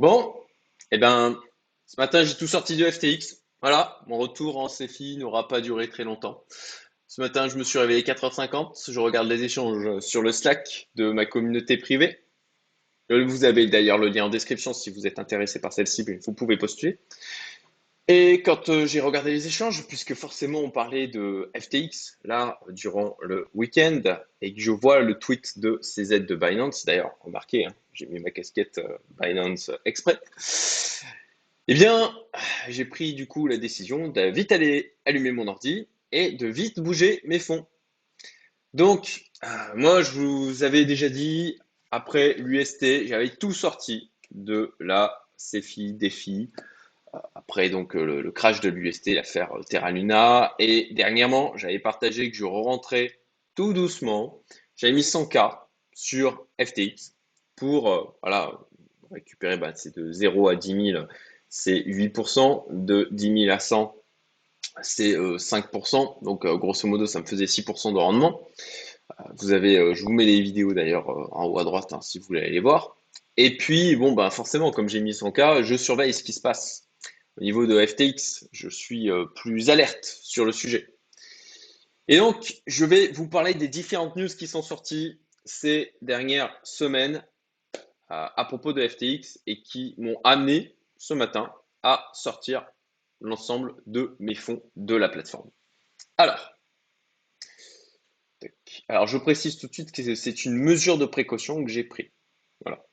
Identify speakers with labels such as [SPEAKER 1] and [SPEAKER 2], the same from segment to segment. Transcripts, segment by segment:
[SPEAKER 1] Bon, eh ben, ce matin, j'ai tout sorti de FTX. Voilà, mon retour en CFI n'aura pas duré très longtemps. Ce matin, je me suis réveillé 4h50. Je regarde les échanges sur le Slack de ma communauté privée. Vous avez d'ailleurs le lien en description si vous êtes intéressé par celle-ci, vous pouvez postuler. Et quand euh, j'ai regardé les échanges, puisque forcément on parlait de FTX là durant le week-end, et que je vois le tweet de CZ de Binance, d'ailleurs remarquez, hein, j'ai mis ma casquette euh, Binance exprès, eh bien j'ai pris du coup la décision de vite aller allumer mon ordi et de vite bouger mes fonds. Donc euh, moi je vous avais déjà dit, après l'UST, j'avais tout sorti de la CFI, DeFi, après donc euh, le, crash de l'UST, l'affaire euh, Terra Luna. Et dernièrement, j'avais partagé que je rentrais tout doucement. J'avais mis 100K sur FTX pour euh, voilà, récupérer, bah, c'est de 0 à 10 000, c'est 8%, de 10 000 à 100, c'est 5%. Donc grosso modo, ça me faisait 6% de rendement. Vous avez, je vous mets les vidéos d'ailleurs en haut à droite hein, si vous voulez aller les voir. Et puis, bon, bah forcément, comme j'ai mis 100K, je surveille ce qui se passe. Au niveau de FTX, je suis euh, plus alerte sur le sujet. Et donc, je vais vous parler des différentes news qui sont sorties ces dernières semaines à propos de FTX et qui m'ont amené ce matin à sortir l'ensemble de mes fonds de la plateforme. Alors, alors je précise tout de suite que c'est une mesure de précaution que j'ai prise. Voilà.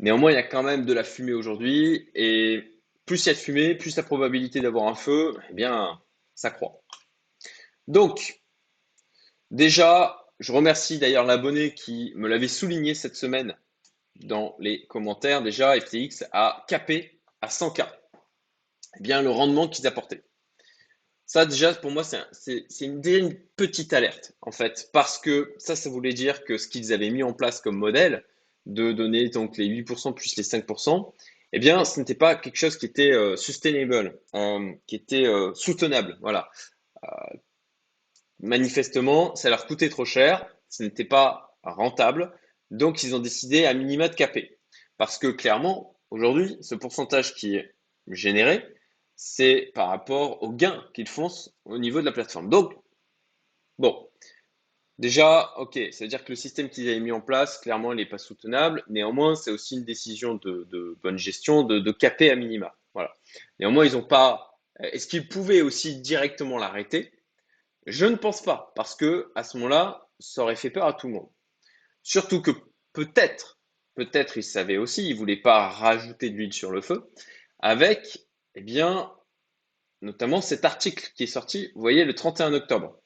[SPEAKER 1] Néanmoins, il y a quand même de la fumée aujourd'hui et plus il y a de fumée, plus la probabilité d'avoir un feu, eh bien, ça croît. Donc, déjà, je remercie d'ailleurs l'abonné qui me l'avait souligné cette semaine dans les commentaires. Déjà, FTX a capé à 100K eh bien, le rendement qu'ils apportaient. Ça, déjà, pour moi, c'est une, petite alerte, en fait, parce que ça, ça voulait dire que ce qu'ils avaient mis en place comme modèle, de donner donc les 8% plus les 5%, eh bien, ce n'était pas quelque chose qui était euh, sustainable, euh, qui était euh, soutenable. Voilà. manifestement, ça leur coûtait trop cher, ce n'était pas rentable, donc ils ont décidé à minima de caper. Parce que clairement, aujourd'hui, ce pourcentage qui est généré, c'est par rapport aux gains qu'ils font au niveau de la plateforme. Donc, bon, Déjà, ok, cest à dire que le système qu'ils avaient mis en place, clairement, il n'est pas soutenable. Néanmoins, c'est aussi une décision de, bonne gestion de, de, caper à minima. Voilà. Néanmoins, ils n'ont pas. Est-ce qu'ils pouvaient aussi directement l'arrêter? Je ne pense pas, parce que à ce moment-là, ça aurait fait peur à tout le monde. Surtout que peut-être, peut-être ils savaient aussi, ils ne voulaient pas rajouter de l'huile sur le feu, avec, eh bien, notamment cet article qui est sorti, vous voyez, le 31 octobre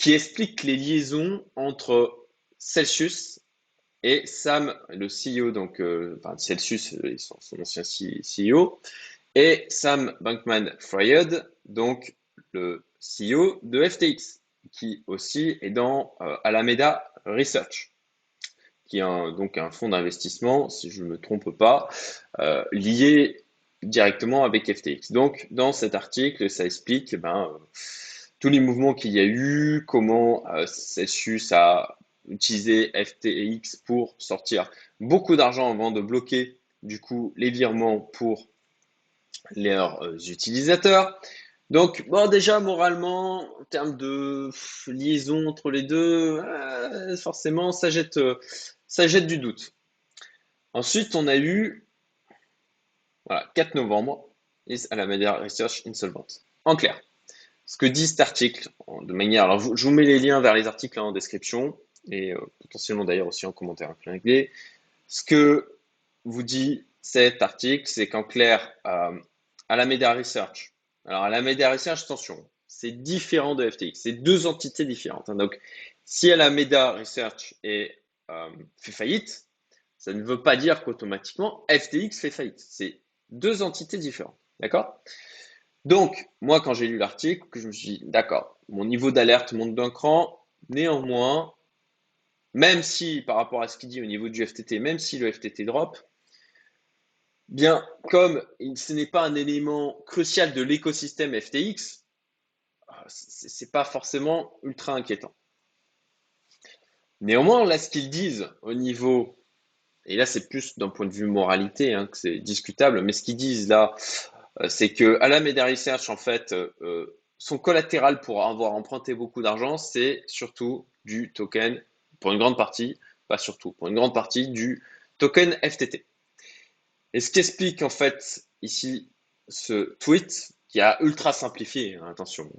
[SPEAKER 1] qui explique les liaisons entre Celsius et Sam, le CEO, donc euh, Celsius, euh, son, ancien CEO, et Sam Bankman-Fried, donc le CEO de FTX, qui aussi est dans euh, Alameda Research, qui est donc un fonds d'investissement, si je ne me trompe pas, lié directement avec FTX. Donc, dans cet article, ça explique, ben, tous les mouvements qu'il y a eu, comment euh, Celsius a utilisé FTX pour sortir beaucoup d'argent avant de bloquer du coup les virements pour leurs euh, utilisateurs. Donc, bon, déjà, moralement, en termes de liaison entre les deux, euh, forcément, ça jette, ça jette du doute. Ensuite, on a eu, voilà, 4 novembre, à la Media Research Insolvent. En clair, ce que dit cet article de manière. Alors, je vous mets les liens vers les articles en description et euh, potentiellement d'ailleurs aussi en commentaire anglais. Ce que vous dit cet article, c'est qu'en clair, euh, à la Media Research, alors à la Media Research, attention, c'est différent de FTX, c'est deux entités différentes. Hein. Donc, si à la Media Research est, euh, fait faillite, ça ne veut pas dire qu'automatiquement FTX fait faillite. C'est deux entités différentes. D'accord? Donc, moi, quand j'ai lu l'article, je me suis dit, d'accord, mon niveau d'alerte monte d'un cran. Néanmoins, même si, par rapport à ce qu'il dit au niveau du FTT, même si le FTT drop, bien, comme ce n'est pas un élément crucial de l'écosystème FTX, ce n'est pas forcément ultra inquiétant. Néanmoins, là, ce qu'ils disent au niveau et là c'est plus d'un point de vue moralité hein, que c'est discutable, mais ce qu'ils disent là, euh, c'est que Alameda Research, en fait, euh, son collatéral pour avoir emprunté beaucoup d'argent, c'est surtout du token, pour une grande partie, pas surtout, pour une grande partie du token FTT. Et ce qui explique en fait ici ce tweet qui a ultra simplifié, hein, attention,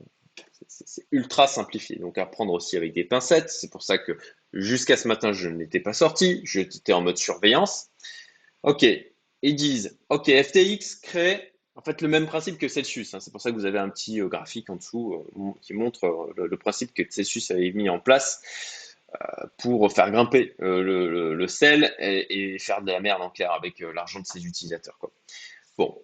[SPEAKER 1] c'est ultra simplifié, donc à prendre aussi avec des pincettes. C'est pour ça que jusqu'à ce matin, je n'étais pas sorti, j'étais en mode surveillance. Ok, ils disent, ok, FTX crée en fait le même principe que Celsius. Hein. c'est pour ça que vous avez un petit euh, graphique en dessous euh, qui montre euh, le, principe que Celsius avait mis en place pour faire grimper le, sel et, faire de la merde en clair avec l'argent de ses utilisateurs. Bon,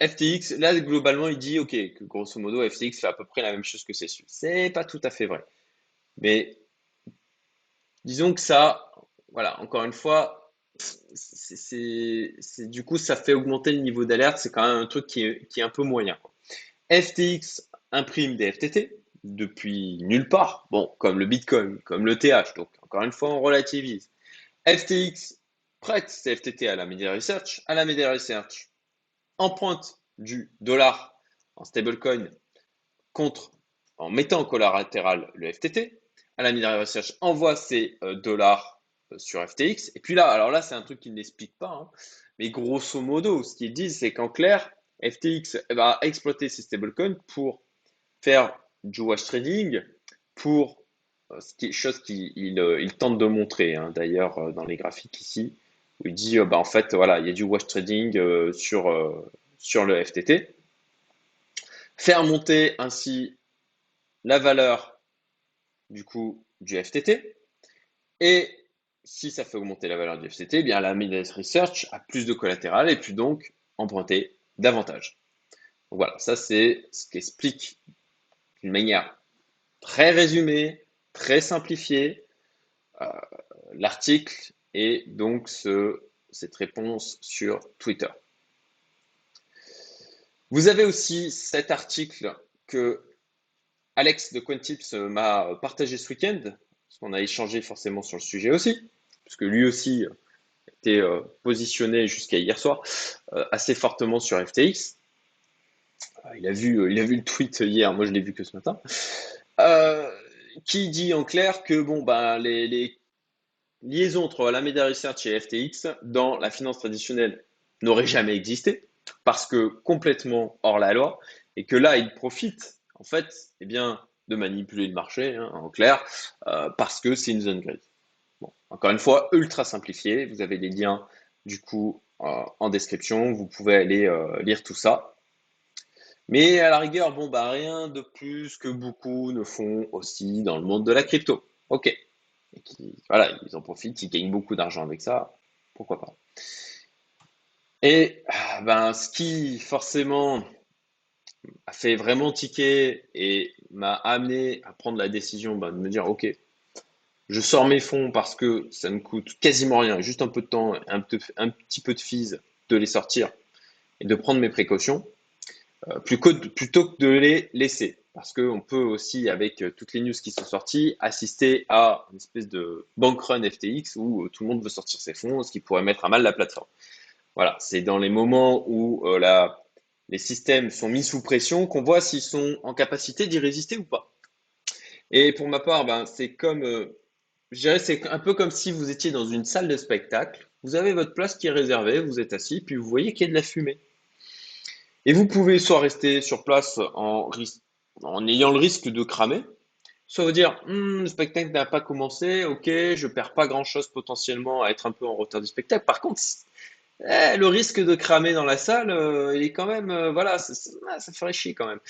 [SPEAKER 1] FTX, là, globalement, il dit, OK, que grosso modo, FTX fait à peu près la même chose que Celsius. C'est pas tout à fait vrai. Mais disons que ça, voilà, encore une fois, c'est, du coup, ça fait augmenter le niveau d'alerte. C'est quand même un truc qui est, un peu moyen. FTX imprime des FTT depuis nulle part. Bon, comme le Bitcoin, comme le TH. Donc, encore une fois, on relativise. FTX prête ses FTT à la Media Research. À la Media Research, emprunte du dollar en stablecoin contre, en mettant en collatéral le FTT. À la Media Research envoie ses euh, dollars sur FTX. Et puis là, alors là, c'est un truc qu'ils n'expliquent pas. Hein. mais grosso modo, ce qu'ils disent, c'est qu'en clair, FTX va exploiter ces stablecoins pour faire du wash trading, pour euh, ce chose qu'il il, tente de montrer, hein, d'ailleurs, dans les graphiques ici où il dit, euh, bah, en fait, voilà, il y a du wash trading euh, sur, euh, sur le FTT. Faire monter ainsi la valeur du coup du FTT. Et si ça fait augmenter la valeur du FTT, eh bien la Midas Research a plus de collatéral et puis donc emprunter davantage. voilà, ça c'est ce qu'explique d'une manière très résumée, très simplifiée l'article et donc ce, cette réponse sur Twitter. Vous avez aussi cet article que Alex de Quentips m'a partagé ce week-end, parce qu'on a échangé forcément sur le sujet aussi, puisque lui aussi était euh, positionné jusqu'à hier soir euh, assez fortement sur FTX. Euh, il a vu, le tweet hier, moi je l'ai vu que ce matin, qui dit en clair que bon, ben, les, les liaison entre la Media Research et FTX dans la finance traditionnelle n'aurait jamais existé parce que complètement hors la loi et que là, ils profitent en fait eh bien, de manipuler le marché, hein, en clair, euh, parce que c'est une zone grise. Bon, encore une fois, ultra simplifié. Vous avez les liens du coup euh, en description. Vous pouvez aller euh, lire tout ça. Mais à la rigueur, bon, bah, rien de plus que beaucoup ne font aussi dans le monde de la crypto. Ok, et qui, voilà, ils en profitent, ils gagnent beaucoup d'argent avec ça, pourquoi pas. Et ben, ce qui forcément a fait vraiment tiquer et m'a amené à prendre la décision ben, de me dire, ok, je sors mes fonds parce que ça ne coûte quasiment rien, juste un peu de temps, un, petit peu de fees de les sortir et de prendre mes précautions, euh, plutôt que de les laisser parce qu'on peut aussi, avec euh, toutes les news qui sont sorties, assister à une espèce de bank run FTX où euh, tout le monde veut sortir ses fonds, ce qui pourrait mettre à mal la plateforme. Voilà, c'est dans les moments où euh, les systèmes sont mis sous pression qu'on voit s'ils sont en capacité d'y résister ou pas. Et pour ma part, ben, c'est comme, je dirais, c'est un peu comme si vous étiez dans une salle de spectacle, vous avez votre place qui est réservée, vous êtes assis, puis vous voyez qu'il y a de la fumée. Et vous pouvez soit rester sur place en en ayant le risque de cramer. Ça veut dire, hmm, le spectacle n'a pas commencé, ok, je perds pas grand-chose potentiellement à être un peu en retard du spectacle. Par contre, eh, le risque de cramer dans la salle, euh, est quand même, euh, voilà, ça, ça, ferait chier quand même.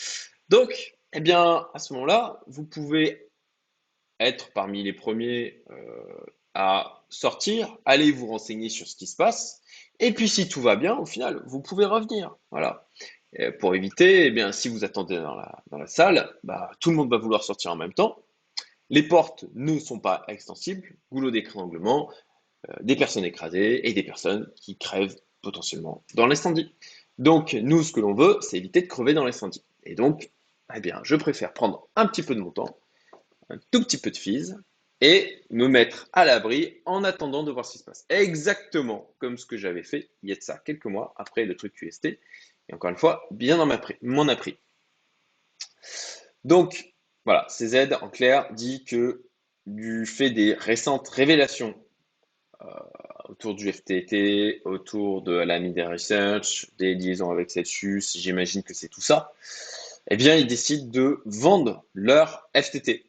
[SPEAKER 1] Donc, eh bien, à ce moment-là, vous pouvez être parmi les premiers euh, à sortir, aller vous renseigner sur ce qui se passe, et puis si tout va bien, au final, vous pouvez revenir. Voilà pour éviter, eh bien, si vous attendez dans la, dans la salle, bah, tout le monde va vouloir sortir en même temps. Les portes ne sont pas extensibles, goulot d'étranglement, des personnes écrasées et des personnes qui crèvent potentiellement dans l'incendie. Donc, nous, ce que l'on veut, c'est éviter de crever dans l'incendie. Et donc, eh bien, je préfère prendre un petit peu de mon temps, un tout petit peu de fees, et me mettre à l'abri en attendant de voir ce qui se passe. Exactement comme ce que j'avais fait il y a de ça quelques mois après le truc QST. Et encore une fois, bien dans m'en a pris. Donc, voilà, CZ en clair dit que du fait des récentes révélations euh, autour du FTT, autour de la Media Research, des liaisons avec Celsius, j'imagine que c'est tout ça, eh bien, ils décident de vendre leur FTT.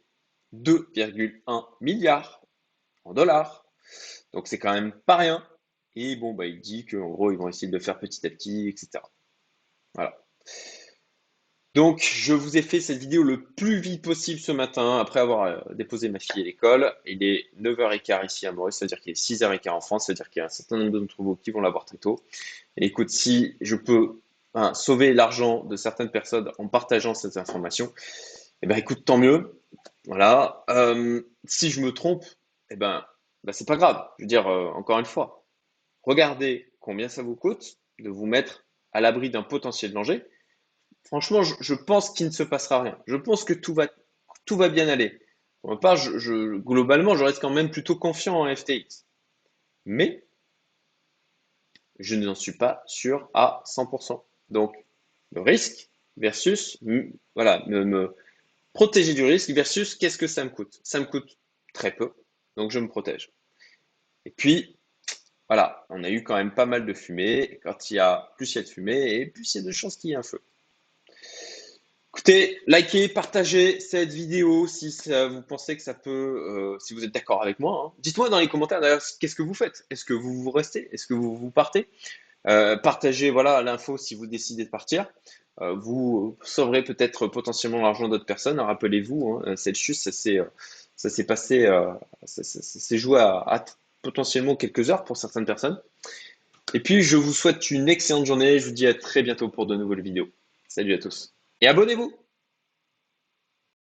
[SPEAKER 1] 2,1 milliards en dollars. Donc, c'est quand même pas rien. Et bon, bah, il dit qu'en gros, ils vont essayer de le faire petit à petit, etc. Voilà. Donc, je vous ai fait cette vidéo le plus vite possible ce matin, après avoir euh, déposé ma fille à l'école. Il est 9h15 ici à Maurice, c'est-à-dire qu'il est 6h15 en France, c'est-à-dire qu'il y a un certain nombre d'entre vous qui vont l'avoir très tôt. Écoute, si je peux sauver l'argent de certaines personnes en partageant cette information, eh ben écoute, tant mieux. Voilà. Euh, si je me trompe, eh ben, ben c'est pas grave. Je veux dire, euh, encore une fois, regardez combien ça vous coûte de vous mettre à l'abri d'un potentiel danger franchement, je, pense qu'il ne se passera rien. Je pense que tout va, bien aller. Pour ma part, globalement, je reste quand même plutôt confiant en FTX. Mais je n'en suis pas sûr à 100%. Donc, le risque versus, voilà, me, protéger du risque versus qu'est-ce que ça me coûte Ça me coûte très peu, donc je me protège. Et puis, voilà, on a eu quand même pas mal de fumée. quand il y a plus il y a de fumée, et plus il y a de chances qu'il y ait un feu. Écoutez, likez, partagez cette vidéo si vous pensez que ça peut, euh, si vous êtes d'accord avec moi. Hein. Dites-moi dans les commentaires d'ailleurs, qu'est-ce que vous faites? Est-ce que vous vous restez? Est-ce que vous vous partez? Euh, Partagez voilà l'info si vous décidez de partir. Euh, vous sauverez peut-être potentiellement l'argent d'autres personnes. Rappelez-vous, hein, Celsius, ça s'est, ça s'est passé, ça, s'est joué à, potentiellement quelques heures pour certaines personnes. Et puis, je vous souhaite une excellente journée. Je vous dis à très bientôt pour de nouvelles vidéos. Salut à tous. Et abonnez-vous